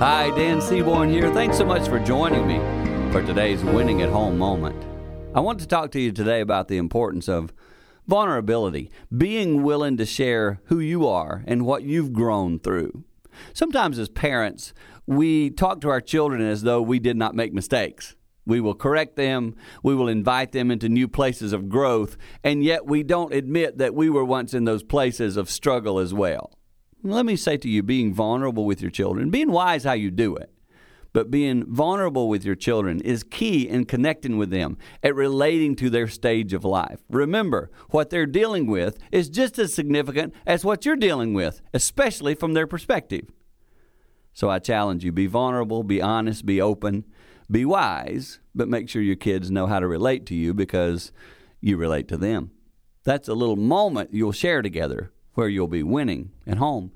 Hi, Dan Seaborn here. Thanks so much for joining me for today's Winning at Home moment. I want to talk to you today about the importance of vulnerability, being willing to share who you are and what you've grown through. Sometimes, as parents, we talk to our children as though we did not make mistakes. We will correct them, we will invite them into new places of growth, and yet we don't admit that we were once in those places of struggle as well. Let me say to you being vulnerable with your children, being wise how you do it, but being vulnerable with your children is key in connecting with them, at relating to their stage of life. Remember, what they're dealing with is just as significant as what you're dealing with, especially from their perspective. So I challenge you be vulnerable, be honest, be open, be wise, but make sure your kids know how to relate to you because you relate to them. That's a little moment you'll share together where you'll be winning at home.